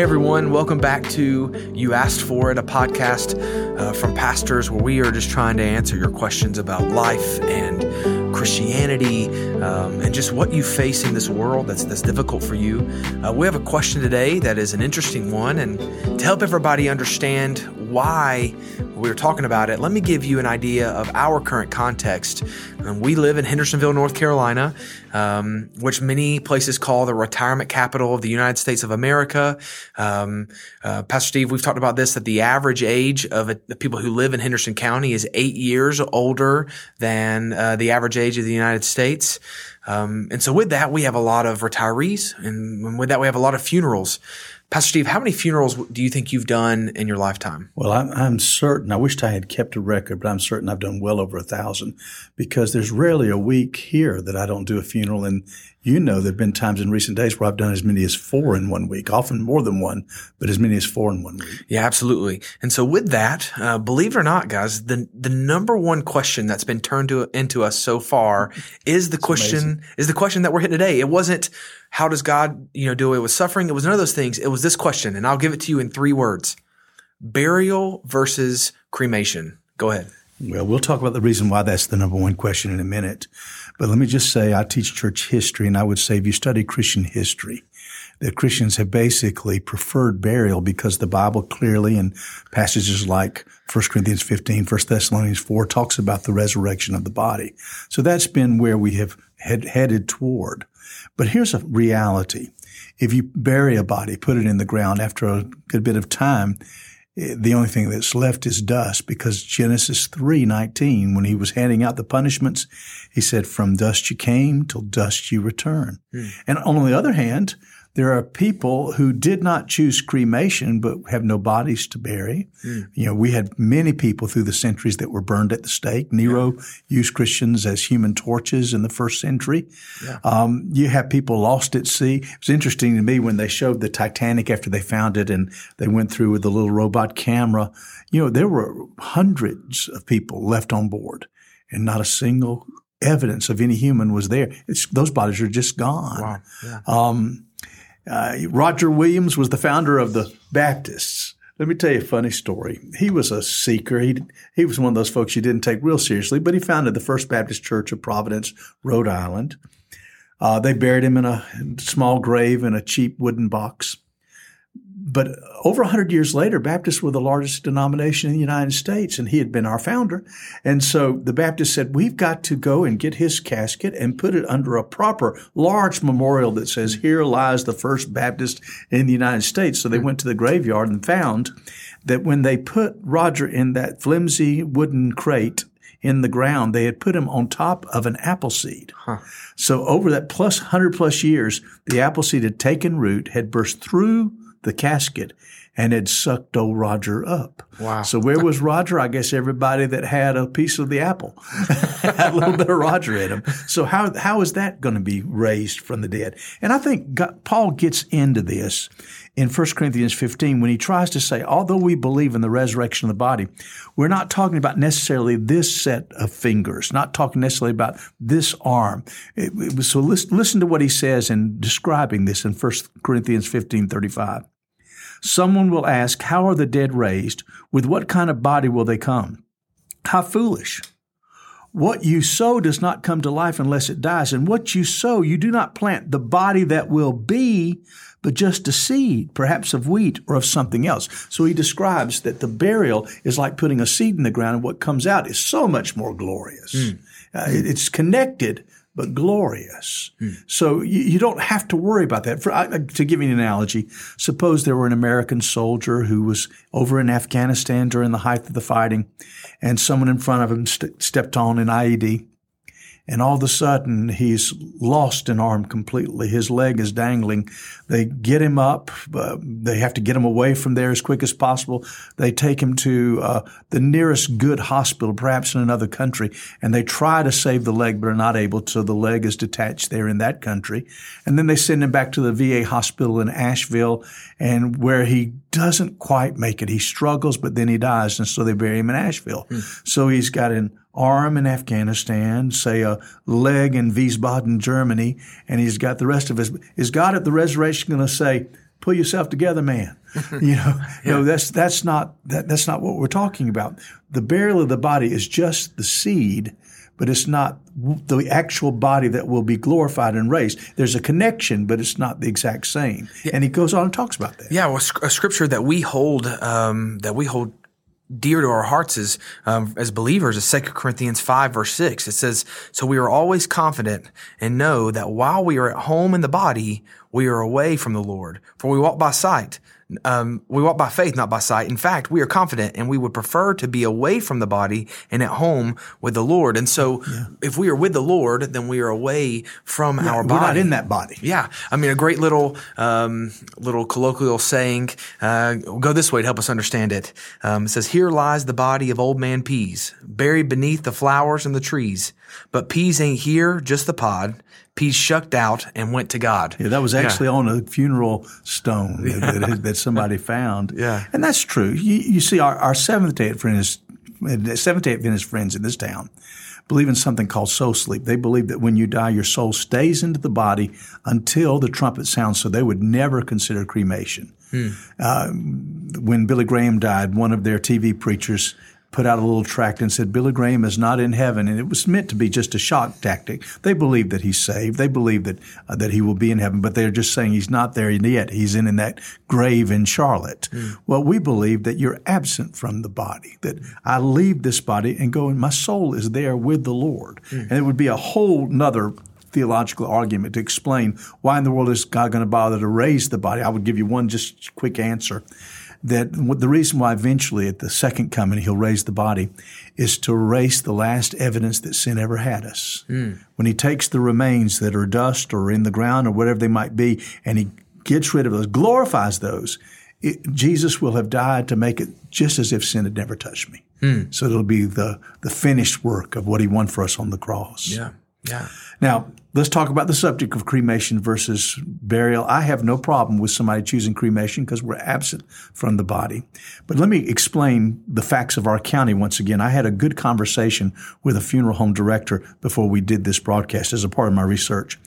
Hey everyone, welcome back to You Asked For It, a podcast uh, from pastors where we are just trying to answer your questions about life and Christianity um, and just what you face in this world that's that's difficult for you. Uh, we have a question today that is an interesting one, and to help everybody understand why we are talking about it, let me give you an idea of our current context. Um, we live in Hendersonville, North Carolina, um, which many places call the retirement capital of the United States of America. Um, uh, Pastor Steve, we've talked about this that the average age of a, the people who live in Henderson County is eight years older than uh, the average age of the United States. Um, and so with that, we have a lot of retirees, and with that, we have a lot of funerals. Pastor Steve, how many funerals do you think you've done in your lifetime? Well, I'm, I'm, certain. I wished I had kept a record, but I'm certain I've done well over a thousand because there's rarely a week here that I don't do a funeral. And you know, there've been times in recent days where I've done as many as four in one week, often more than one, but as many as four in one week. Yeah, absolutely. And so with that, uh, believe it or not, guys, the, the number one question that's been turned to, into us so far is the question, amazing. is the question that we're hitting today. It wasn't, how does God, you know, do away with suffering? It was none of those things. It was this question, and I'll give it to you in three words. Burial versus cremation. Go ahead. Well, we'll talk about the reason why that's the number one question in a minute. But let me just say, I teach church history, and I would say if you study Christian history, that Christians have basically preferred burial because the Bible clearly in passages like 1 Corinthians 15, 1 Thessalonians 4 talks about the resurrection of the body. So that's been where we have head, headed toward. But here's a reality. If you bury a body, put it in the ground after a good bit of time, the only thing that's left is dust because Genesis 3:19 when he was handing out the punishments he said from dust you came till dust you return. Hmm. And on the other hand, there are people who did not choose cremation but have no bodies to bury. Mm. You know, we had many people through the centuries that were burned at the stake. Nero yeah. used Christians as human torches in the first century. Yeah. Um, you have people lost at sea. It was interesting to me when they showed the Titanic after they found it and they went through with the little robot camera. You know, there were hundreds of people left on board and not a single evidence of any human was there. It's, those bodies are just gone. Wow. Yeah. Um, uh, Roger Williams was the founder of the Baptists. Let me tell you a funny story. He was a seeker. He, he was one of those folks you didn't take real seriously, but he founded the First Baptist Church of Providence, Rhode Island. Uh, they buried him in a small grave in a cheap wooden box. But over 100 years later, Baptists were the largest denomination in the United States, and he had been our founder. And so the Baptists said, We've got to go and get his casket and put it under a proper large memorial that says, Here lies the first Baptist in the United States. So they hmm. went to the graveyard and found that when they put Roger in that flimsy wooden crate, in the ground. They had put him on top of an apple seed. Huh. So over that plus 100 plus years, the apple seed had taken root, had burst through the casket and had sucked old Roger up. Wow. So where was Roger? I guess everybody that had a piece of the apple had a little bit of Roger in him. So how, how is that going to be raised from the dead? And I think God, Paul gets into this in 1 Corinthians 15 when he tries to say, although we believe in the resurrection of the body, we're not talking about necessarily this set of fingers, not talking necessarily about this arm. It, it, so listen, listen to what he says in describing this in 1 Corinthians 15, 35. Someone will ask, How are the dead raised? With what kind of body will they come? How foolish. What you sow does not come to life unless it dies. And what you sow, you do not plant the body that will be, but just a seed, perhaps of wheat or of something else. So he describes that the burial is like putting a seed in the ground, and what comes out is so much more glorious. Mm. Uh, it's connected but glorious. Hmm. So you, you, don't have to worry about that. For, uh, to give you an analogy, suppose there were an American soldier who was over in Afghanistan during the height of the fighting, and someone in front of him st- stepped on an IED and all of a sudden he's lost an arm completely. His leg is dangling. They get him up. Uh, they have to get him away from there as quick as possible. They take him to uh, the nearest good hospital, perhaps in another country, and they try to save the leg, but are not able. So the leg is detached there in that country, and then they send him back to the VA hospital in Asheville, and where he doesn't quite make it. He struggles, but then he dies, and so they bury him in Asheville. Mm. So he's got an arm in Afghanistan, say a leg in Wiesbaden, Germany, and he's got the rest of his. Is God at the resurrection going to say, pull yourself together, man. you know, yeah. no, that's that's not that, that's not what we're talking about. The burial of the body is just the seed, but it's not the actual body that will be glorified and raised. There's a connection, but it's not the exact same. Yeah. And he goes on and talks about that. Yeah, well, a scripture that we hold um, that we hold dear to our hearts as um, as believers is 2 Corinthians 5 verse 6. It says, "So we are always confident and know that while we are at home in the body, we are away from the Lord. For we walk by sight, um, we walk by faith, not by sight. In fact, we are confident and we would prefer to be away from the body and at home with the Lord. And so yeah. if we are with the Lord, then we are away from yeah, our body. We're not in that body. Yeah. I mean, a great little, um, little colloquial saying, uh, go this way to help us understand it. Um, it says, here lies the body of old man Pease buried beneath the flowers and the trees. But Pease ain't here, just the pod. Pease shucked out and went to God. Yeah, that was actually yeah. on a funeral stone that, that, somebody found. Yeah. And that's true. You, you see, our, our Seventh day Adventist, Seventh day Adventist friends in this town believe in something called soul sleep. They believe that when you die, your soul stays into the body until the trumpet sounds, so they would never consider cremation. Hmm. Uh, when Billy Graham died, one of their TV preachers put out a little tract and said Billy Graham is not in heaven, and it was meant to be just a shock tactic. They believe that he's saved. They believe that uh, that he will be in heaven, but they're just saying he's not there yet. He's in in that grave in Charlotte. Mm. Well, we believe that you're absent from the body. That I leave this body and go, and my soul is there with the Lord. Mm. And it would be a whole nother theological argument to explain why in the world is God going to bother to raise the body. I would give you one just quick answer that the reason why eventually at the second coming he'll raise the body is to erase the last evidence that sin ever had us. Mm. When he takes the remains that are dust or in the ground or whatever they might be and he gets rid of those, glorifies those, it, Jesus will have died to make it just as if sin had never touched me. Mm. So it'll be the, the finished work of what he won for us on the cross. Yeah. Yeah. Now, let's talk about the subject of cremation versus burial. I have no problem with somebody choosing cremation because we're absent from the body. But let me explain the facts of our county once again. I had a good conversation with a funeral home director before we did this broadcast as a part of my research.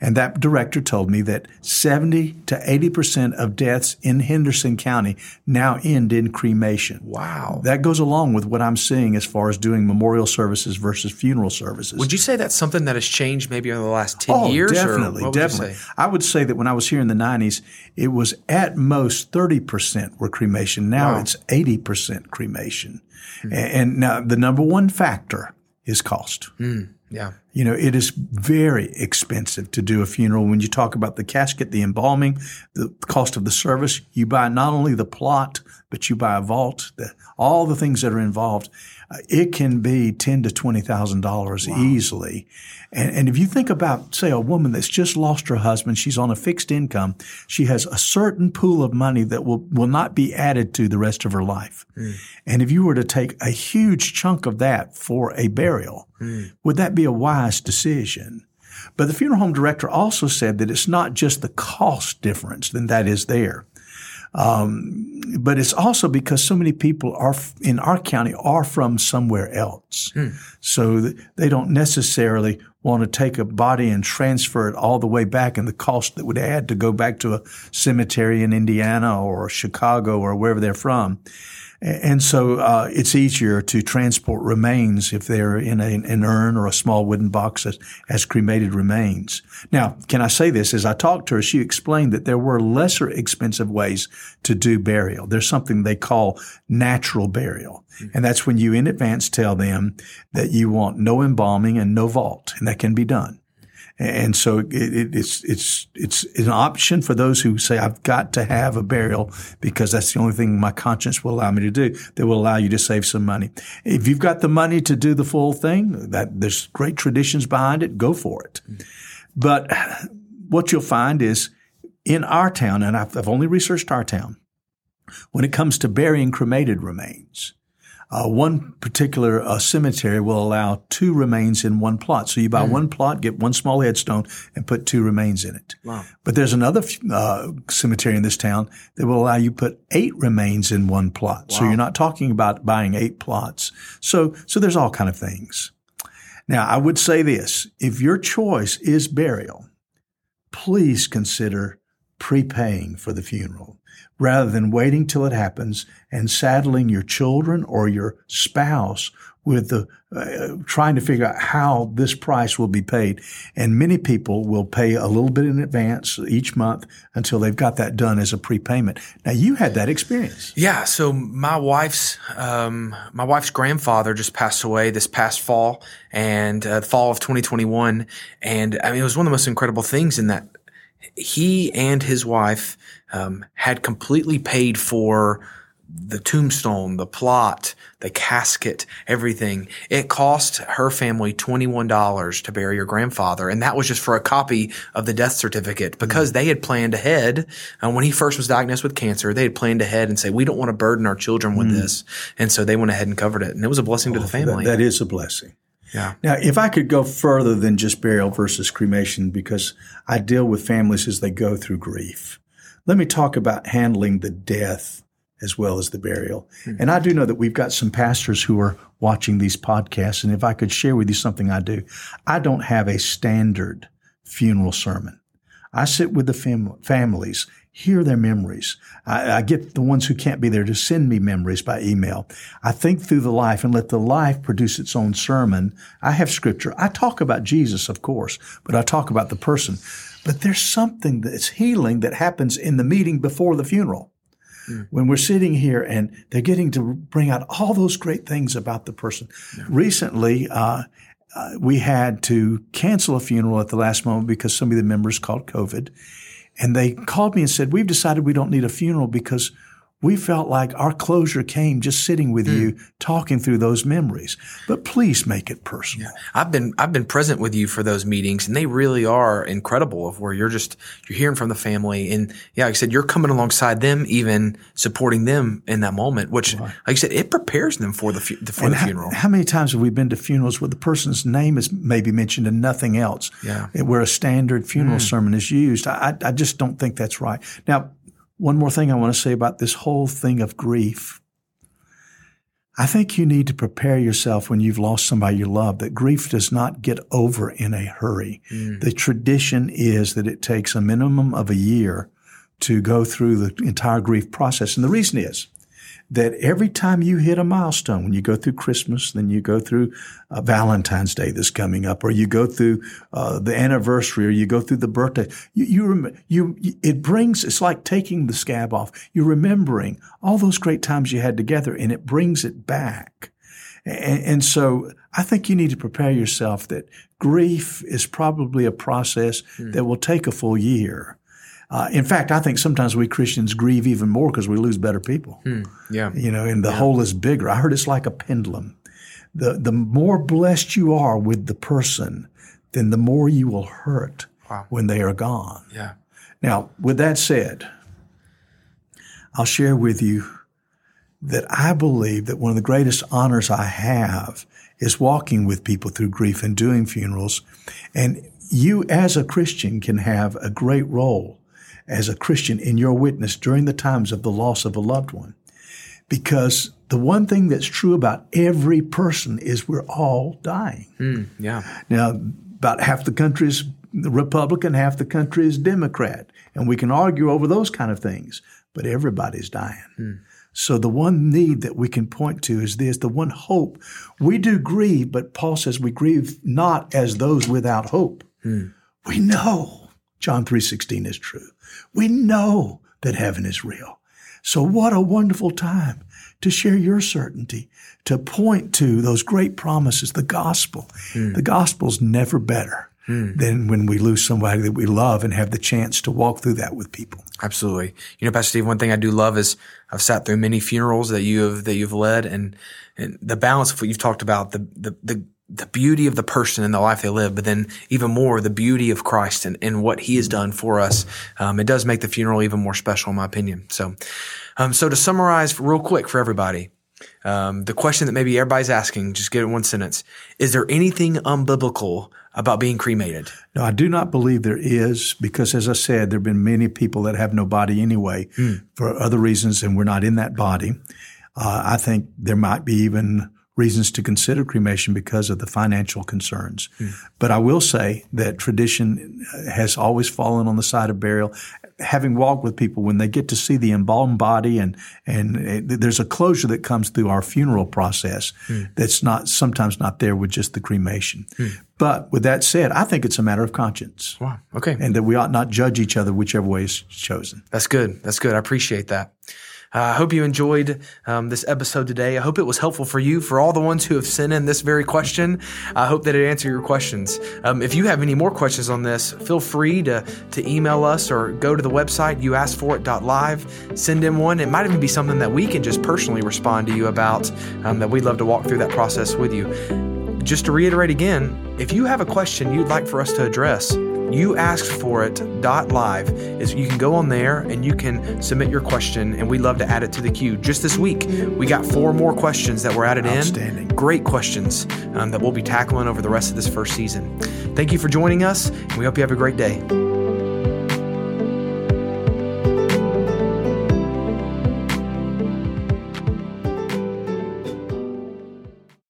And that director told me that 70 to 80% of deaths in Henderson County now end in cremation. Wow. That goes along with what I'm seeing as far as doing memorial services versus funeral services. Would you say that's something that has changed maybe over the last 10 oh, years? Definitely, definitely. I would say that when I was here in the 90s, it was at most 30% were cremation. Now wow. it's 80% cremation. Mm-hmm. And now the number one factor is cost. Mm. Yeah. You know, it is very expensive to do a funeral. When you talk about the casket, the embalming, the cost of the service, you buy not only the plot, but you buy a vault, the, all the things that are involved. Uh, it can be ten to twenty thousand dollars easily. And, and if you think about, say, a woman that's just lost her husband, she's on a fixed income, she has a certain pool of money that will, will not be added to the rest of her life. Mm. And if you were to take a huge chunk of that for a burial, mm. would that be a wise decision? But the funeral home director also said that it's not just the cost difference, then that is there. Um, but it's also because so many people are in our county are from somewhere else. Hmm. So they don't necessarily want to take a body and transfer it all the way back and the cost that would add to go back to a cemetery in Indiana or Chicago or wherever they're from. And so uh, it's easier to transport remains if they're in a, an urn or a small wooden box as, as, cremated remains. Now, can I say this? As I talked to her, she explained that there were lesser expensive ways to do burial. There's something they call natural burial. Mm-hmm. And that's when you in advance tell them that you want no embalming and no vault, and that can be done. And so it, it, it's, it's, it's an option for those who say, I've got to have a burial because that's the only thing my conscience will allow me to do that will allow you to save some money. If you've got the money to do the full thing, that there's great traditions behind it, go for it. But what you'll find is in our town, and I've, I've only researched our town, when it comes to burying cremated remains, uh, one particular uh, cemetery will allow two remains in one plot. So you buy mm. one plot, get one small headstone, and put two remains in it. Wow. But there's another uh, cemetery in this town that will allow you put eight remains in one plot. Wow. So you're not talking about buying eight plots. So so there's all kind of things. Now I would say this: if your choice is burial, please consider prepaying for the funeral rather than waiting till it happens and saddling your children or your spouse with the uh, trying to figure out how this price will be paid. And many people will pay a little bit in advance each month until they've got that done as a prepayment. Now you had that experience. Yeah. So my wife's, um, my wife's grandfather just passed away this past fall and uh, fall of 2021. And I mean, it was one of the most incredible things in that he and his wife, um, had completely paid for the tombstone, the plot, the casket, everything. It cost her family $21 to bury your grandfather. And that was just for a copy of the death certificate because mm-hmm. they had planned ahead. And when he first was diagnosed with cancer, they had planned ahead and say, we don't want to burden our children with mm-hmm. this. And so they went ahead and covered it. And it was a blessing oh, to the family. that, that is a blessing. Yeah. Now, if I could go further than just burial versus cremation, because I deal with families as they go through grief, let me talk about handling the death as well as the burial. Mm-hmm. And I do know that we've got some pastors who are watching these podcasts. And if I could share with you something I do, I don't have a standard funeral sermon. I sit with the fam- families, hear their memories. I, I, get the ones who can't be there to send me memories by email. I think through the life and let the life produce its own sermon. I have scripture. I talk about Jesus, of course, but I talk about the person. But there's something that's healing that happens in the meeting before the funeral. Mm. When we're sitting here and they're getting to bring out all those great things about the person. Yeah. Recently, uh, uh, we had to cancel a funeral at the last moment because some of the members caught COVID. And they called me and said, We've decided we don't need a funeral because we felt like our closure came just sitting with mm. you, talking through those memories. But please make it personal. Yeah. I've been I've been present with you for those meetings, and they really are incredible. Of where you're just you're hearing from the family, and yeah, like I said, you're coming alongside them, even supporting them in that moment. Which, right. like I said, it prepares them for the for and the how, funeral. How many times have we been to funerals where the person's name is maybe mentioned and nothing else? Yeah, where a standard funeral mm. sermon is used. I I just don't think that's right. Now one more thing I want to say about this whole thing of grief. I think you need to prepare yourself when you've lost somebody you love that grief does not get over in a hurry. Mm. The tradition is that it takes a minimum of a year to go through the entire grief process. And the reason is that every time you hit a milestone, when you go through Christmas, then you go through uh, Valentine's Day that's coming up, or you go through uh, the anniversary, or you go through the birthday, you, you, rem- you, it brings, it's like taking the scab off. You're remembering all those great times you had together, and it brings it back. And, and so I think you need to prepare yourself that grief is probably a process mm. that will take a full year. Uh, in fact, I think sometimes we Christians grieve even more because we lose better people. Hmm. Yeah. You know, and the yeah. hole is bigger. I heard it's like a pendulum. The, the more blessed you are with the person, then the more you will hurt wow. when they are gone. Yeah. Now, with that said, I'll share with you that I believe that one of the greatest honors I have is walking with people through grief and doing funerals. And you as a Christian can have a great role as a Christian in your witness during the times of the loss of a loved one. Because the one thing that's true about every person is we're all dying. Mm, yeah. Now, about half the country is Republican, half the country is Democrat. And we can argue over those kind of things, but everybody's dying. Mm. So the one need that we can point to is this, the one hope. We do grieve, but Paul says we grieve not as those without hope. Mm. We know John 3:16 is true. We know that heaven is real. So what a wonderful time to share your certainty, to point to those great promises, the gospel. Mm. The gospel's never better mm. than when we lose somebody that we love and have the chance to walk through that with people. Absolutely. You know, Pastor Steve, one thing I do love is I've sat through many funerals that you have, that you've led and, and the balance of what you've talked about, the, the, the the beauty of the person and the life they live, but then even more the beauty of Christ and, and what He has done for us. Um, it does make the funeral even more special, in my opinion. So, um, so to summarize real quick for everybody, um, the question that maybe everybody's asking, just get it in one sentence: Is there anything unbiblical about being cremated? No, I do not believe there is, because as I said, there have been many people that have no body anyway mm. for other reasons, and we're not in that body. Uh, I think there might be even reasons to consider cremation because of the financial concerns. Hmm. But I will say that tradition has always fallen on the side of burial. Having walked with people, when they get to see the embalmed body and and it, there's a closure that comes through our funeral process hmm. that's not sometimes not there with just the cremation. Hmm. But with that said, I think it's a matter of conscience. Wow. Okay. And that we ought not judge each other whichever way is chosen. That's good. That's good. I appreciate that. Uh, I hope you enjoyed um, this episode today. I hope it was helpful for you. For all the ones who have sent in this very question, I hope that it answered your questions. Um, if you have any more questions on this, feel free to, to email us or go to the website, youaskforit.live, send in one. It might even be something that we can just personally respond to you about, um, that we'd love to walk through that process with you. Just to reiterate again, if you have a question you'd like for us to address, you asked for it dot live is you can go on there and you can submit your question and we love to add it to the queue. Just this week we got four more questions that were added in. Great questions um, that we'll be tackling over the rest of this first season. Thank you for joining us and we hope you have a great day